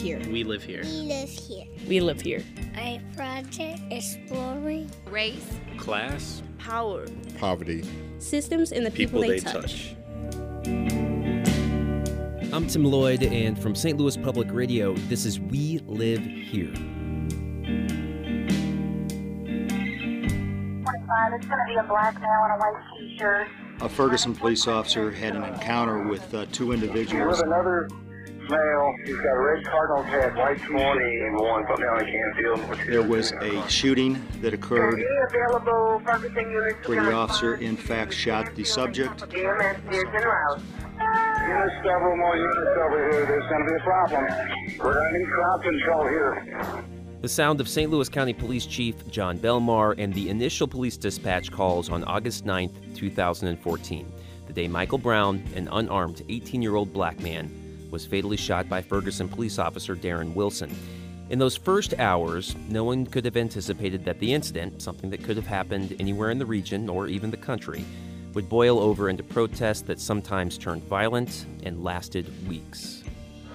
here. We live here. We live here. We live here. A project exploring race, class, power, poverty, systems, and the people, people they, they touch. touch. I'm Tim Lloyd, and from St. Louis Public Radio, this is We Live Here. It's going to be a black male in a white t-shirt. A Ferguson police officer had an encounter with uh, two individuals. Another male, he's got a red Cardinals hat, white Twenty-one, put down Canfield. There was a shooting that occurred available Ferguson units where the officer, in fact, shot the subject. EMS is en route. There's several more units over here. There's going to be a problem. We're going to need crowd control here. The sound of St. Louis County Police Chief Jon Belmar and the initial police dispatch calls on August 9, 2014, the day Michael Brown, an unarmed 18 year old black man, was fatally shot by Ferguson police officer Darren Wilson. In those first hours, no one could have anticipated that the incident, something that could have happened anywhere in the region or even the country, would boil over into protests that sometimes turned violent and lasted weeks.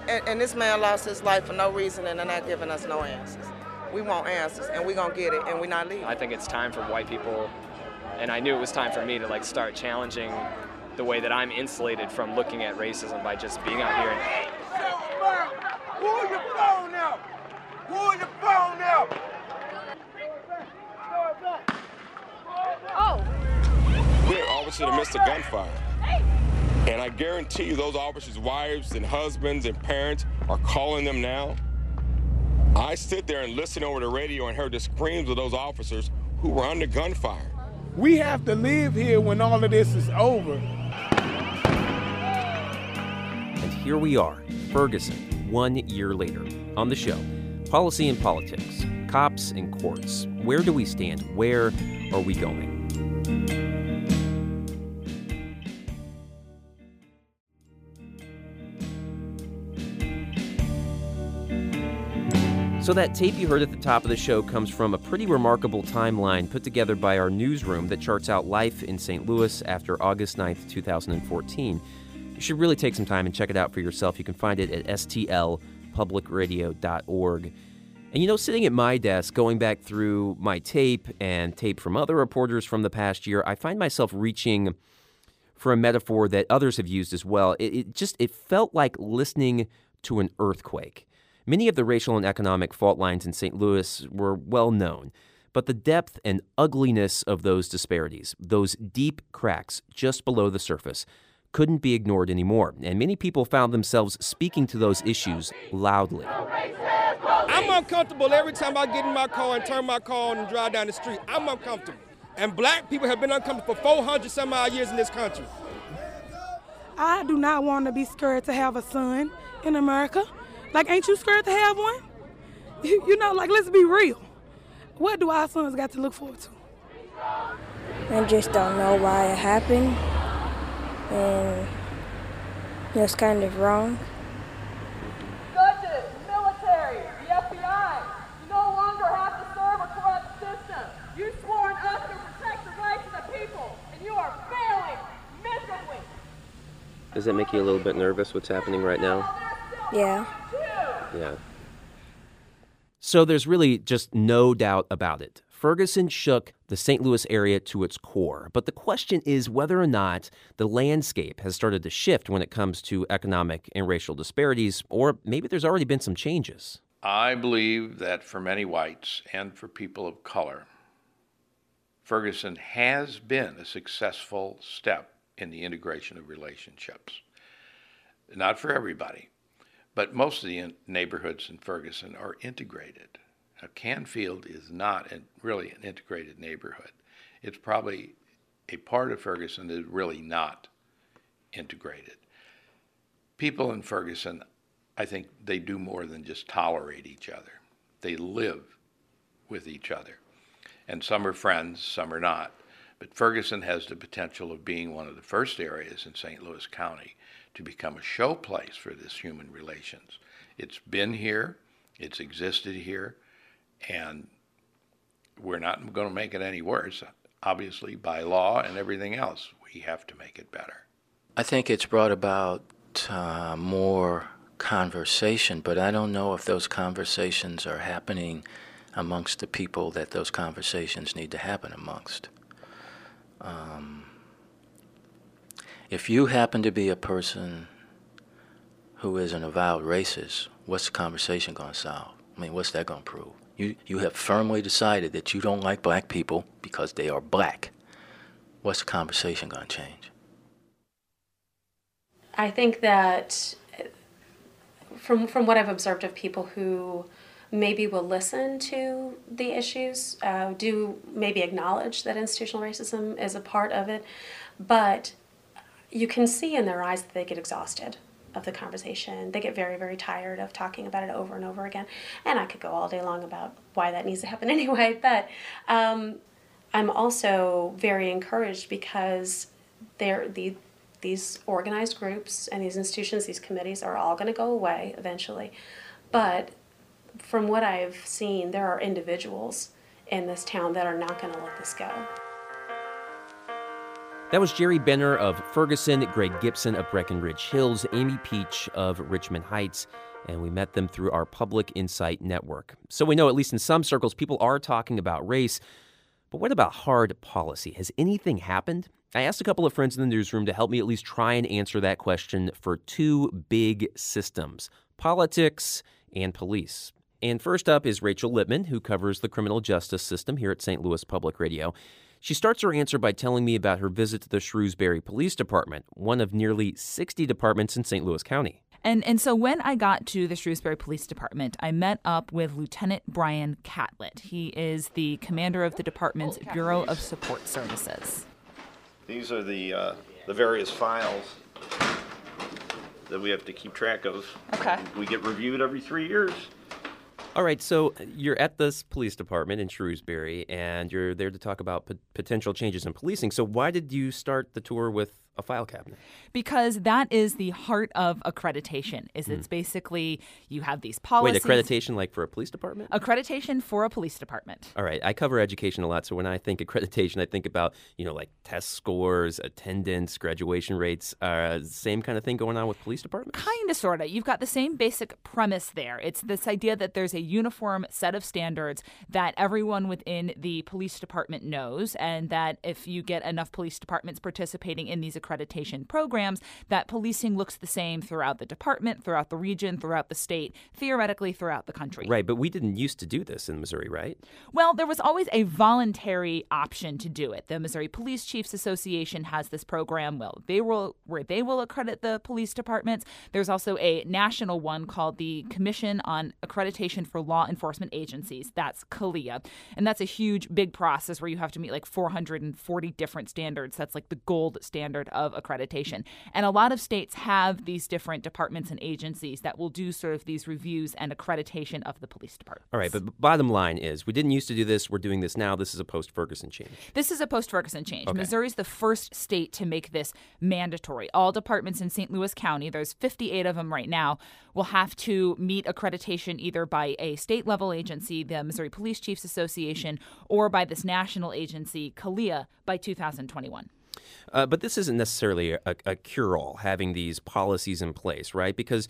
And, and this man lost his life for no reason, and they're not giving us no answers. We want answers, and we're gonna get it, and we're not leaving. I think it's time for white people, and I knew it was time for me to like start challenging the way that I'm insulated from looking at racism by just being out here. And... Pull your phone out! Pull your phone out! Oh! We're officers that missed a gunfire. And I guarantee you those officers' wives and husbands and parents are calling them now. I stood there and listened over the radio and heard the screams of those officers who were under gunfire. We have to live here when all of this is over. And here we are, Ferguson, one year later. On the show, policy and politics, cops and courts. Where do we stand? Where are we going? So, that tape you heard at the top of the show comes from a pretty remarkable timeline put together by our newsroom that charts out life in St. Louis after August 9th, 2014. You should really take some time and check it out for yourself. You can find it at stlpublicradio.org. And you know, sitting at my desk, going back through my tape and tape from other reporters from the past year, I find myself reaching for a metaphor that others have used as well. It, it just it felt like listening to an earthquake. Many of the racial and economic fault lines in St. Louis were well known, but the depth and ugliness of those disparities, those deep cracks just below the surface, couldn't be ignored anymore, and many people found themselves speaking to those issues loudly. I'm uncomfortable every time I get in my car and turn my car on and drive down the street. I'm uncomfortable. And black people have been uncomfortable for 400 some odd years in this country. I do not want to be scared to have a son in America. Like, ain't you scared to have one? You, you know, like, let's be real. What do our sons got to look forward to? I just don't know why it happened. And it's kind of wrong. Judges, military, the FBI, you no longer have to serve a corrupt system. You sworn us to protect the rights of the people, and you are failing miserably. Does that make you a little bit nervous what's happening right now? Yeah. Yeah. So there's really just no doubt about it. Ferguson shook the St. Louis area to its core. But the question is whether or not the landscape has started to shift when it comes to economic and racial disparities, or maybe there's already been some changes. I believe that for many whites and for people of color, Ferguson has been a successful step in the integration of relationships. Not for everybody, but most of the neighborhoods in Ferguson are integrated. Now, Canfield is not a, really an integrated neighborhood. It's probably a part of Ferguson that is really not integrated. People in Ferguson, I think they do more than just tolerate each other. They live with each other. And some are friends, some are not. But Ferguson has the potential of being one of the first areas in St. Louis County to become a show place for this human relations. It's been here, it's existed here, and we're not going to make it any worse. Obviously, by law and everything else, we have to make it better. I think it's brought about uh, more conversation, but I don't know if those conversations are happening amongst the people that those conversations need to happen amongst. Um, if you happen to be a person who is an avowed racist, what's the conversation going to solve? I mean, what's that going to prove? You, you have firmly decided that you don't like black people because they are black. What's the conversation going to change? I think that from from what I've observed of people who maybe will listen to the issues, uh, do maybe acknowledge that institutional racism is a part of it, but you can see in their eyes that they get exhausted of the conversation. They get very, very tired of talking about it over and over again. And I could go all day long about why that needs to happen anyway, but um, I'm also very encouraged because the, these organized groups and these institutions, these committees are all going to go away eventually. But from what I've seen, there are individuals in this town that are not going to let this go. That was Jerry Benner of Ferguson, Greg Gibson of Breckenridge Hills, Amy Peach of Richmond Heights, and we met them through our Public Insight Network. So we know, at least in some circles, people are talking about race. But what about hard policy? Has anything happened? I asked a couple of friends in the newsroom to help me at least try and answer that question for two big systems politics and police. And first up is Rachel Lippman, who covers the criminal justice system here at St. Louis Public Radio. She starts her answer by telling me about her visit to the Shrewsbury Police Department, one of nearly 60 departments in St. Louis County. And and so when I got to the Shrewsbury Police Department, I met up with Lieutenant Brian Catlett. He is the commander of the department's Bureau of Support Services. These are the uh, the various files that we have to keep track of. Okay. We get reviewed every three years. All right, so uh, you're at this police department in Shrewsbury, and you're there to talk about p- potential changes in policing. So, why did you start the tour with a file cabinet? Because that is the heart of accreditation. Is it's basically you have these policies. Hmm. Wait, accreditation like for a police department? Accreditation for a police department. All right, I cover education a lot, so when I think accreditation, I think about you know like test scores, attendance, graduation rates. Uh, same kind of thing going on with police departments. Kind of, sort of. You've got the same basic premise there. It's this idea that there's a uniform set of standards that everyone within the police department knows, and that if you get enough police departments participating in these accreditation programs, that policing looks the same throughout the department, throughout the region, throughout the state, theoretically throughout the country. Right, but we didn't used to do this in Missouri, right? Well, there was always a voluntary option to do it. The Missouri Police Chiefs Association has this program. Well, they will where they will accredit the police departments. There's also a national one called the Commission on Accreditation for Law Enforcement Agencies. That's CALEA, and that's a huge, big process where you have to meet like 440 different standards. That's like the gold standard of accreditation. And a lot of states have these different departments and agencies that will do sort of these reviews and accreditation of the police department. All right, but bottom line is we didn't used to do this. We're doing this now. This is a post Ferguson change. This is a post Ferguson change. Okay. Missouri's the first state to make this mandatory. All departments in St. Louis County, there's 58 of them right now, will have to meet accreditation either by a state level agency, the Missouri Police Chiefs Association, or by this national agency, CALEA, by 2021. Uh, but this isn't necessarily a, a cure all, having these policies in place, right? Because,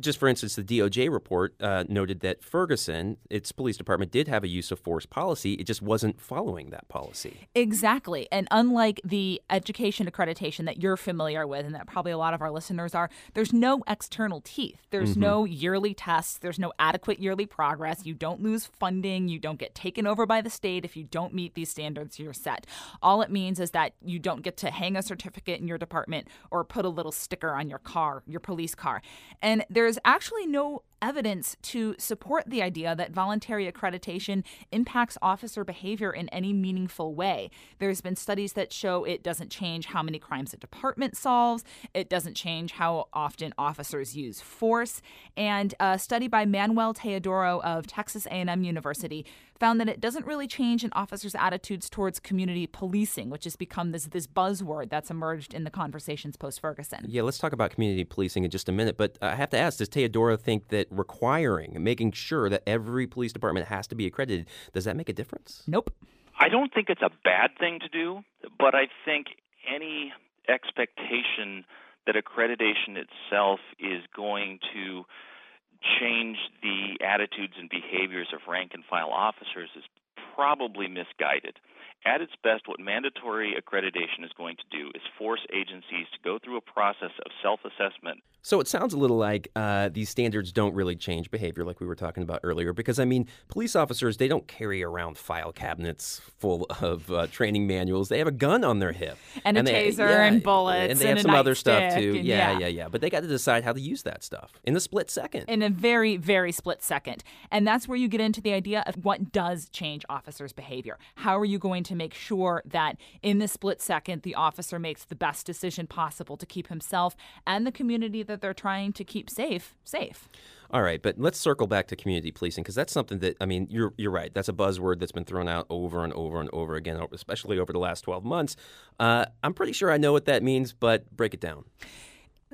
just for instance, the DOJ report uh, noted that Ferguson, its police department, did have a use of force policy. It just wasn't following that policy. Exactly. And unlike the education accreditation that you're familiar with, and that probably a lot of our listeners are, there's no external teeth. There's Mhm. no yearly tests. There's no adequate yearly progress. You don't lose funding. You don't get taken over by the state if you don't meet these standards you're set. All it means is that you don't get to hang a certificate in your department or put a little sticker on your car, your police car. And there's actually no evidence to support the idea that voluntary accreditation impacts officer behavior in any meaningful way. There's been studies that show it doesn't change how many crimes a department solves, it doesn't change how often officers use force, and a study by Manuel Teodoro of Texas A&M University found that it doesn't really change an officer's attitudes towards community policing, which has become this this buzzword that's emerged in the conversations post Ferguson. Yeah, let's talk about community policing in just a minute. But uh, I have to ask does Teodoro think that requiring, making sure that every police department has to be accredited, does that make a difference? Nope. I don't think it's a bad thing to do, but I think any expectation that accreditation itself is going to change the attitudes and behaviors of rank and file officers is probably misguided. At its best, what mandatory accreditation is going to do is force agencies to go through a process of self assessment So it sounds a little like uh, these standards don't really change behavior, like we were talking about earlier. Because I mean, police officers they don't carry around file cabinets full of uh, training manuals. They have a gun on their hip And a they- taser yeah, and bullets and they and have a some other stuff too. yeah, yeah. yeah, yeah. But they got to decide how to use that stuff in the split second. in a very, very split second. And that's where you get into the idea of what does change officers' behavior. How are you going to make sure that in the split second, the officer makes the best decision possible to keep himself and the community that they're trying to keep safe, safe? All right, but let's circle back to community policing because that's something that I mean, you're you're right. That's a buzzword that's been thrown out over and over and over again, especially over the last 12 months. Uh, I'm pretty sure I know what that means, but break it down.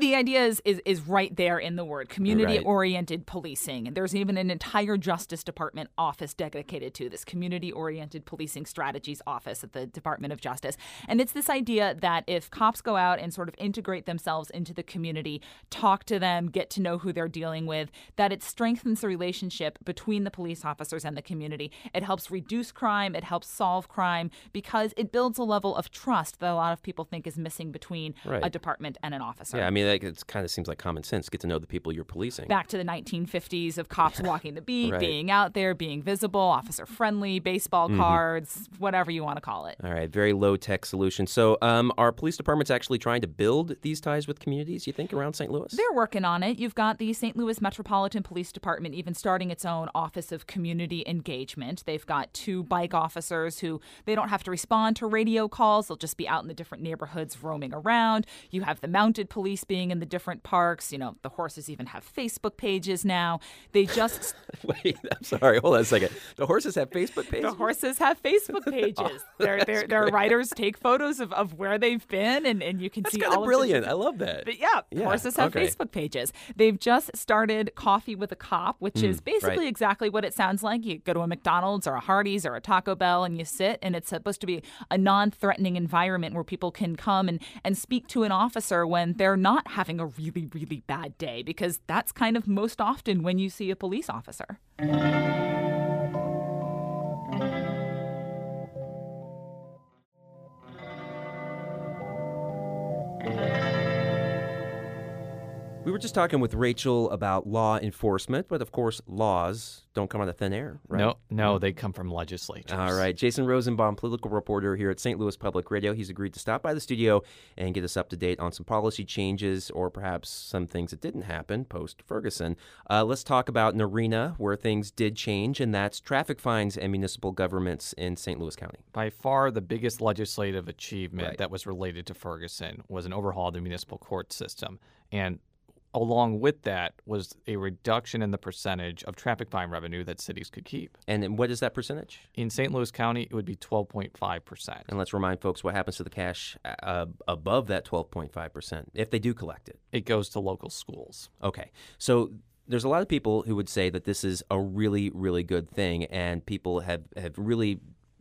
The idea is, is is right there in the word community oriented policing. There's even an entire Justice Department office dedicated to this community oriented policing strategies office at the Department of Justice. And it's this idea that if cops go out and sort of integrate themselves into the community, talk to them, get to know who they're dealing with, that it strengthens the relationship between the police officers and the community. It helps reduce crime, it helps solve crime because it builds a level of trust that a lot of people think is missing between Right. a department and an officer. Yeah, I mean, like, it kind of seems like common sense. Get to know the people you're policing. back to the 1950s of cops walking the beat, Right. being out there, being visible, officer friendly, baseball Mhm. cards, whatever you want to call it. All right, very low tech solution. So, um, are police departments actually trying to build these ties with communities? You think around St. Louis? They're working on it. You've got the St. Louis Metropolitan Police Department even starting its own Office of Community Engagement. They've got two bike officers who they don't have to respond to radio calls. They'll just be out in the different neighborhoods roaming around. You have the mounted police being in the different parks. You know, the horses even have Facebook pages now. They just Wait, I'm sorry. Hold on a second. The horses have Facebook pages. The horses have Facebook pages. their their their riders take photos of, of where they've been and, and you can That's see all brilliant. I love that. But yeah, Yeah, horses have okay. Facebook pages. They've just started Coffee with a Cop, which is Mm, basically right. exactly what it sounds like. You go to a McDonald's or a Hardee's or a Taco Bell and you sit and it's supposed to be a non-threatening environment where people can come and, and speak to an officer when they're not having a really, really bad day because that's kind of most often when you see a police officer. We were just talking with Rachel about law enforcement, but of course, laws don't come out of thin air, right? No, no, they come from legislatures. All right. Jason Rosenbaum, political reporter here at St. Louis Public Radio. He's agreed to stop by the studio and get us up to date on some policy changes or perhaps some things that didn't happen post Ferguson. Uh, let's talk about an arena where things did change, and that's traffic fines and municipal governments in St. Louis County. By far, the biggest legislative achievement Right. that was related to Ferguson was an overhaul of the municipal court system. And along with that was a reduction in the percentage of traffic fine revenue that cities could keep. And then what is that percentage? In St. Louis County, it would be 12.5%. And let's remind folks what happens to the cash uh, above that 12.5% if they do collect it. It goes to local schools. Okay. So there's a lot of people who would say that this is a really, really good thing, and people have, have really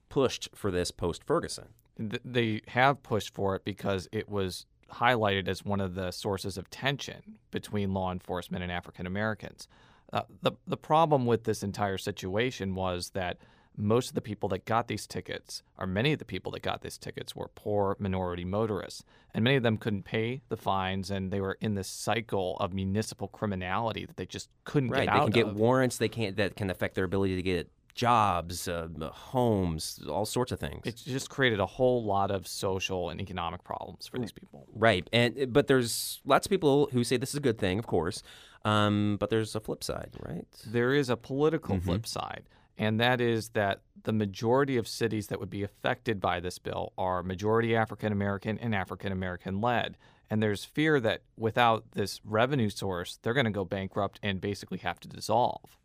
pushed for this post Ferguson. Th- They have pushed for it because it was highlighted as one of the sources of tension between law enforcement and African Americans. Uh, the the problem with this entire situation was that most of the people that got these tickets, or many of the people that got these tickets, were poor minority motorists, and many of them couldn't pay the fines, and they were in this cycle of municipal criminality that they just couldn't Right. get They out can get of. warrants. They can't. That can affect their ability to get jobs, uh, homes, all sorts of things. It's just created a whole lot of social and economic problems for these people. Right, and but there's lots of people who say this is a good thing, of course, um, but there's a flip side, right? There is a political Mhm. flip side, and that is that the majority of cities that would be affected by this bill are majority African American and African American led. And there's fear that without this revenue source, they're going to go bankrupt and basically have to dissolve.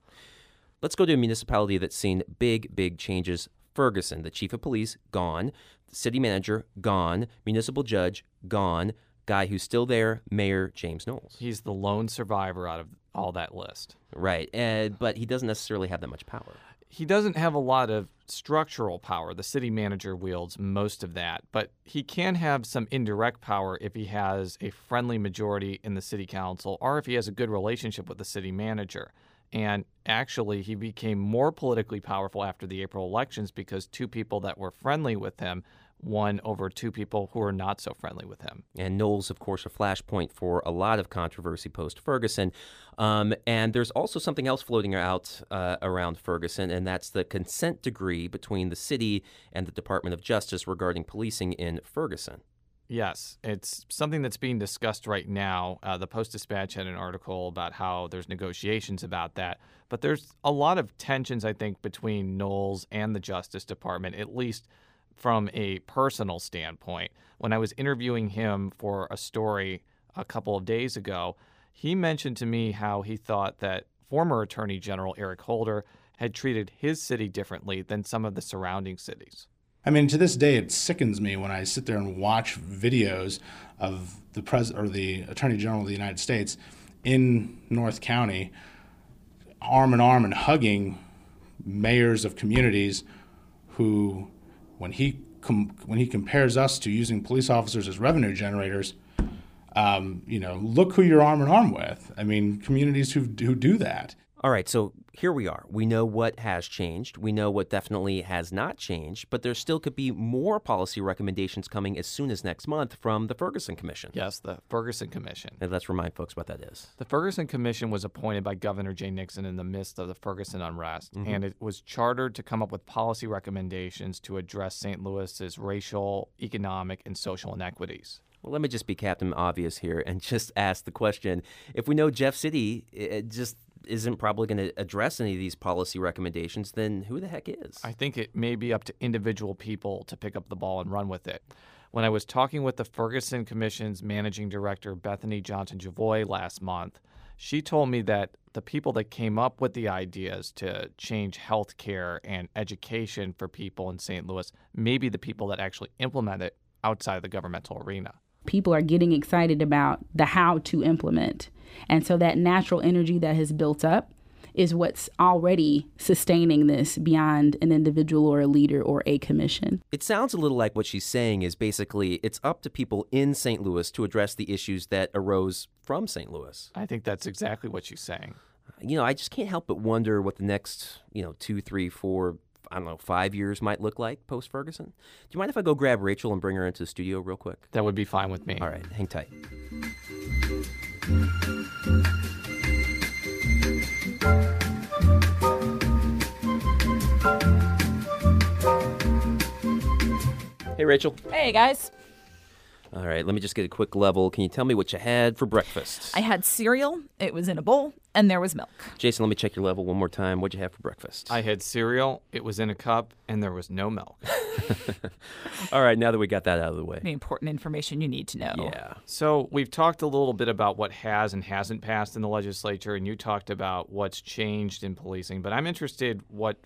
Let's go to a municipality that's seen big, big changes. Ferguson, the chief of police, gone. The city manager, gone. Municipal judge, gone. Guy who's still there, Mayor James Knowles. He's the lone survivor out of all that list. Right, uh, but he doesn't necessarily have that much power. he doesn't have a lot of structural power. The city manager wields most of that, but he can have some indirect power if he has a friendly majority in the city council or if he has a good relationship with the city manager. And actually, he became more politically powerful after the April elections because two people that were friendly with him won over two people who were not so friendly with him. And Knowles, of course, a flashpoint for a lot of controversy post Ferguson. Um, and there's also something else floating out uh, around Ferguson, and that's the consent decree between the city and the Department of Justice regarding policing in Ferguson. Yes, it's something that's being discussed right now. Uh, the Post Dispatch had an article about how there's negotiations about that, but there's a lot of tensions, I think, between Knowles and the Justice Department, at least from a personal standpoint. When I was interviewing him for a story a couple of days ago, he mentioned to me how he thought that former Attorney General Eric Holder had treated his city differently than some of the surrounding cities. I mean, to this day, it sickens me when I sit there and watch videos of the pres or the Attorney General of the United States in North County, arm in arm and hugging mayors of communities who when he com- when he compares us to using police officers as revenue generators, um, you know, look who you're arm in arm with. I mean, communities who who do that. All right, so here we are. We know what has changed. We know what definitely has not changed, but there still could be more policy recommendations coming as soon as next month from the Ferguson Commission. Yes, the Ferguson Commission. And let's remind folks what that is. The Ferguson Commission was appointed by Governor Jay Nixon in the midst of the Ferguson unrest, mm-hmm. and it was chartered to come up with policy recommendations to address St. Louis's racial, economic, and social inequities. Well, let me just be Captain Obvious here and just ask the question: If we know Jeff City, it just isn't probably going to address any of these policy recommendations, then who the heck is? I think it may be up to individual people to pick up the ball and run with it. When I was talking with the Ferguson Commission's managing director, Bethany Johnson-Javois, last month, she told me that the people that came up with the ideas to change health care and education for people in St. Louis may be the people that actually implement it outside of the governmental arena people are getting excited about the how to implement. And so that natural energy that has built up is what's already sustaining this beyond an individual or a leader or a commission. It sounds a little like what she's saying is basically it's up to people in St. Louis to address the issues that arose from St. Louis. I think that's exactly what she's saying. You know, I just can't help but wonder what the next, you know, two, three, four, I don't know, five years might look like post Ferguson. Do you mind if I go grab Rachel and bring her into the studio real quick? That would be fine with me. All right, hang tight. Hey, Rachel. Hey, guys. All right, let me just get a quick level. Can you tell me what you had for breakfast? I had cereal. It was in a bowl, and there was milk. Jason, let me check your level one more time. What'd you have for breakfast? I had cereal. It was in a cup, and there was no milk. All right, now that we got that out of the way. The important information you need to know. Yeah. So we've talked a little bit about what has and hasn't passed in the legislature, and you talked about what's changed in policing, but I'm interested what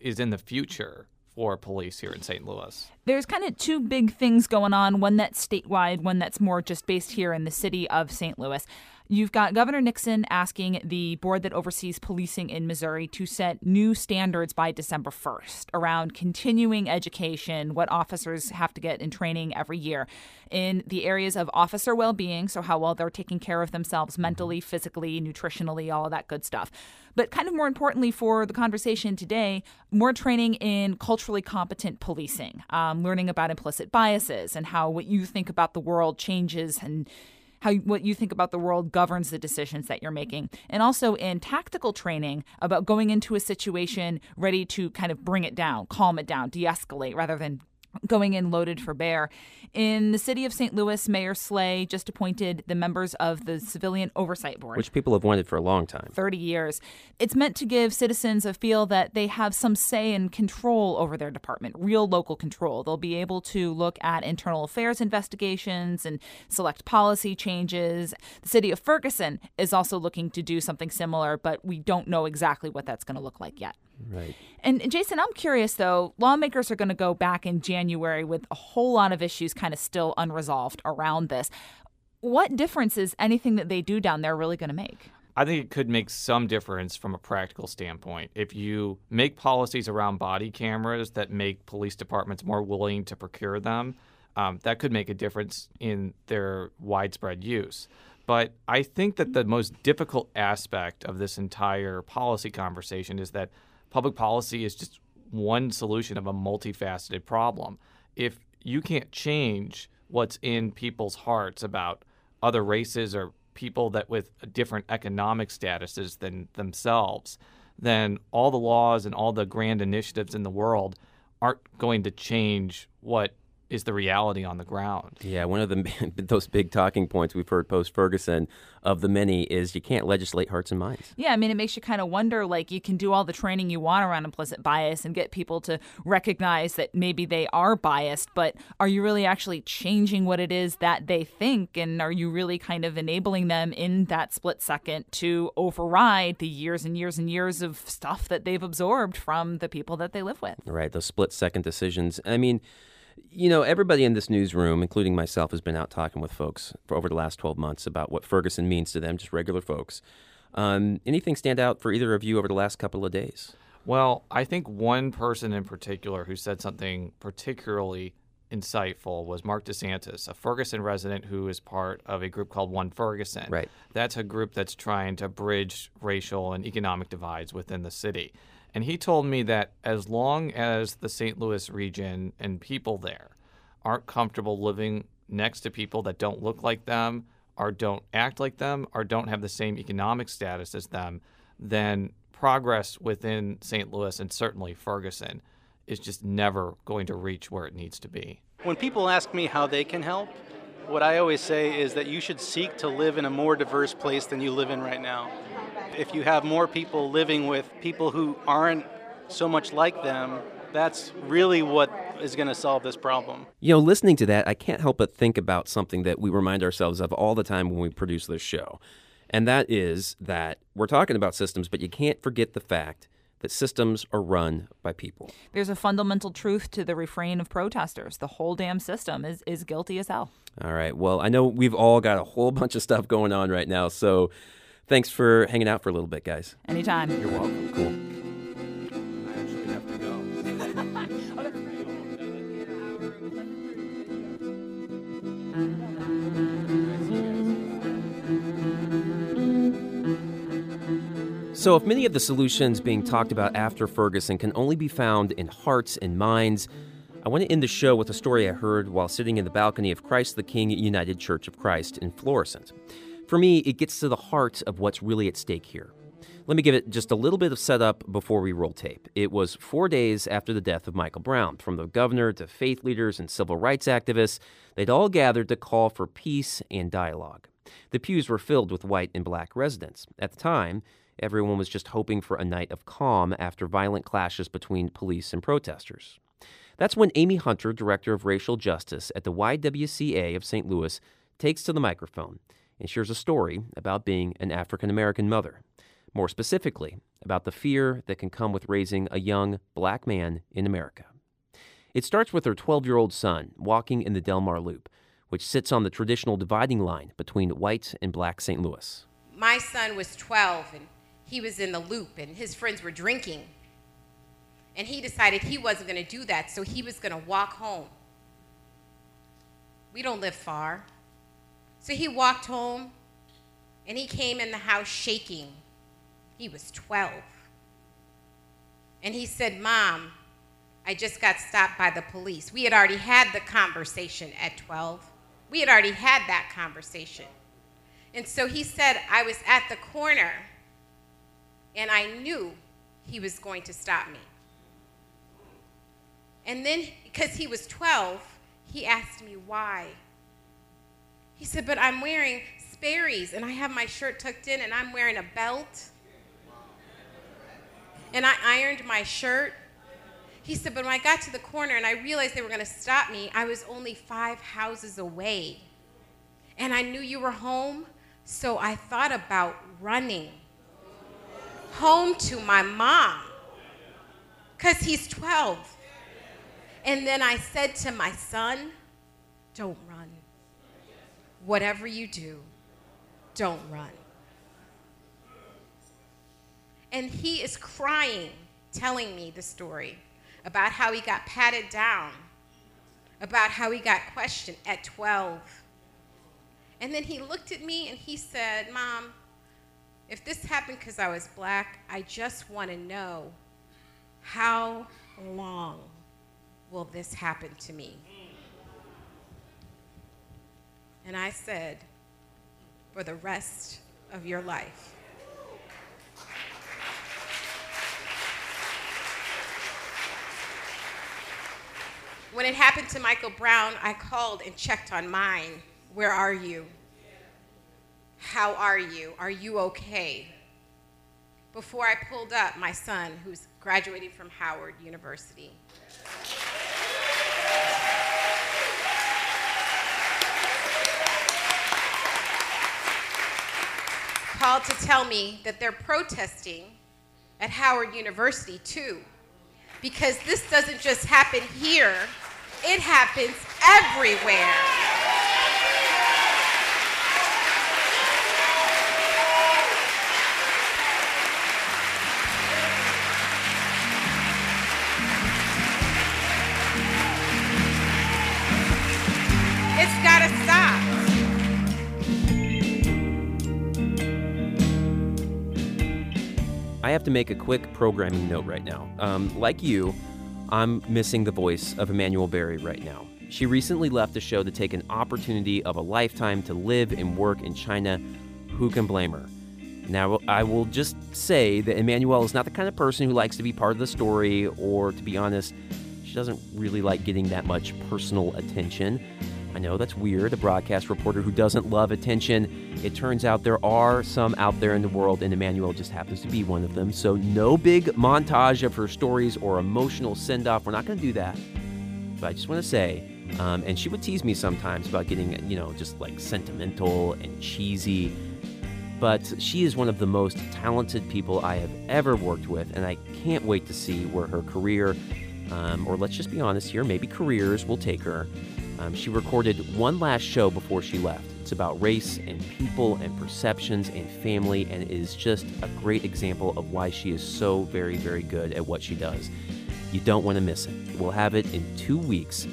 is in the future for police here in St. Louis? There's kind of two big things going on one that's statewide, one that's more just based here in the city of St. Louis. You've got Governor Nixon asking the board that oversees policing in Missouri to set new standards by December 1st around continuing education, what officers have to get in training every year in the areas of officer well being, so how well they're taking care of themselves mentally, physically, nutritionally, all of that good stuff. But kind of more importantly for the conversation today, more training in culturally competent policing, um, learning about implicit biases and how what you think about the world changes and how what you think about the world governs the decisions that you're making. And also in tactical training about going into a situation ready to kind of bring it down, calm it down, de escalate rather than going in loaded for bear. In the city of St. Louis, Mayor Slay just appointed the members of the Civilian Oversight Board. Which people have wanted for a long time 30 years. It's meant to give citizens a feel that they have some say and control over their department, real local control. They'll be able to look at internal affairs investigations and select policy changes. The city of Ferguson is also looking to do something similar, but we don't know exactly what that's going to look like yet. Right. And Jason, I'm curious though, lawmakers are going to go back in January with a whole lot of issues kind of still unresolved around this. What difference is anything that they do down there really going to make? I think it could make some difference from a practical standpoint. If you make policies around body cameras that make police departments more willing to procure them, um, that could make a difference in their widespread use. But I think that the most difficult aspect of this entire policy conversation is that public policy is just one solution of a multifaceted problem. If you can't change what's in people's hearts about other races or people that with different economic statuses than themselves, then all the laws and all the grand initiatives in the world aren't going to change what is the reality on the ground. Yeah, one of the those big talking points we've heard post Ferguson of the many is you can't legislate hearts and minds. Yeah, I mean, it makes you kind of wonder like, you can do all the training you want around implicit bias and get people to recognize that maybe they are biased, but are you really actually changing what it is that they think? And are you really kind of enabling them in that split second to override the years and years and years of stuff that they've absorbed from the people that they live with? Right, those split second decisions. I mean, you know, everybody in this newsroom, including myself, has been out talking with folks for over the last 12 months about what Ferguson means to them, just regular folks. Um, anything stand out for either of you over the last couple of days? Well, I think one person in particular who said something particularly insightful was Mark DeSantis, a Ferguson resident who is part of a group called One Ferguson. Right. That's a group that's trying to bridge racial and economic divides within the city. And he told me that as long as the St. Louis region and people there aren't comfortable living next to people that don't look like them, or don't act like them, or don't have the same economic status as them, then progress within St. Louis and certainly Ferguson is just never going to reach where it needs to be. When people ask me how they can help, what I always say is that you should seek to live in a more diverse place than you live in right now. If you have more people living with people who aren't so much like them, that's really what is going to solve this problem. You know, listening to that, I can't help but think about something that we remind ourselves of all the time when we produce this show. And that is that we're talking about systems, but you can't forget the fact that systems are run by people. There's a fundamental truth to the refrain of protesters. The whole damn system is, is guilty as hell. All right. Well, I know we've all got a whole bunch of stuff going on right now. So thanks for hanging out for a little bit, guys. Anytime. You're welcome. Cool. So, if many of the solutions being talked about after Ferguson can only be found in hearts and minds, I want to end the show with a story I heard while sitting in the balcony of Christ the King United Church of Christ in Florissant. For me, it gets to the heart of what's really at stake here. Let me give it just a little bit of setup before we roll tape. It was four days after the death of Michael Brown. From the governor to faith leaders and civil rights activists, they'd all gathered to call for peace and dialogue. The pews were filled with white and black residents. At the time, everyone was just hoping for a night of calm after violent clashes between police and protesters. That's when Amy Hunter, Director of Racial Justice at the YWCA of St. Louis, takes to the microphone and shares a story about being an African American mother. More specifically, about the fear that can come with raising a young black man in America. It starts with her 12 year old son walking in the Delmar Loop, which sits on the traditional dividing line between white and black St. Louis. My son was 12 and he was in the loop and his friends were drinking. And he decided he wasn't going to do that, so he was going to walk home. We don't live far. So he walked home and he came in the house shaking. He was 12. And he said, Mom, I just got stopped by the police. We had already had the conversation at 12. We had already had that conversation. And so he said, I was at the corner and I knew he was going to stop me. And then, because he was 12, he asked me why. He said, But I'm wearing Sperry's and I have my shirt tucked in and I'm wearing a belt. And I ironed my shirt. He said, But when I got to the corner and I realized they were going to stop me, I was only five houses away. And I knew you were home, so I thought about running home to my mom because he's 12. And then I said to my son, Don't run. Whatever you do, don't run. And he is crying, telling me the story about how he got patted down, about how he got questioned at 12. And then he looked at me and he said, Mom, if this happened because I was black, I just want to know how long will this happen to me? And I said, for the rest of your life. When it happened to Michael Brown, I called and checked on mine. Where are you? How are you? Are you okay? Before I pulled up my son, who's graduating from Howard University. Called to tell me that they're protesting at Howard University too. Because this doesn't just happen here, it happens everywhere. Have to make a quick programming note right now. Um, like you, I'm missing the voice of Emanuele Berry right now. She recently left the show to take an opportunity of a lifetime to live and work in China. Who can blame her? Now, I will just say that Emanuele is not the kind of person who likes to be part of the story, or to be honest, she doesn't really like getting that much personal attention. I know that's weird, a broadcast reporter who doesn't love attention. It turns out there are some out there in the world, and Emanuele just happens to be one of them. So, no big montage of her stories or emotional send off. We're not going to do that. But I just want to say, um, and she would tease me sometimes about getting, you know, just like sentimental and cheesy. But she is one of the most talented people I have ever worked with, and I can't wait to see where her career, um, or let's just be honest here, maybe careers will take her. Um, she recorded one last show before she left. It's about race and people and perceptions and family, and is just a great example of why she is so very, very good at what she does. You don't want to miss it. We'll have it in two weeks,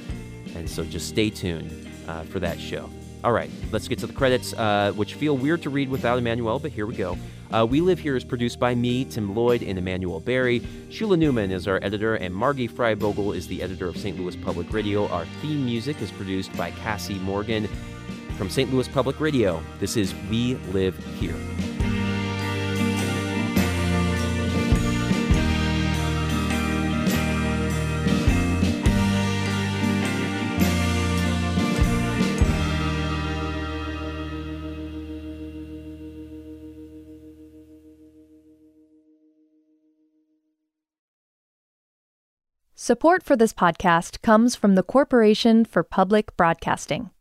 and so just stay tuned uh, for that show. All right, let's get to the credits, uh, which feel weird to read without Emanuele, but here we go. Uh, we Live Here is produced by me, Tim Lloyd, and Emanuele Berry. Shula Neuman is our editor, and Margie Freivogel is the editor of St. Louis Public Radio. Our theme music is produced by Cassie Morgan. From St. Louis Public Radio, this is We Live Here. Support for this podcast comes from the Corporation for Public Broadcasting.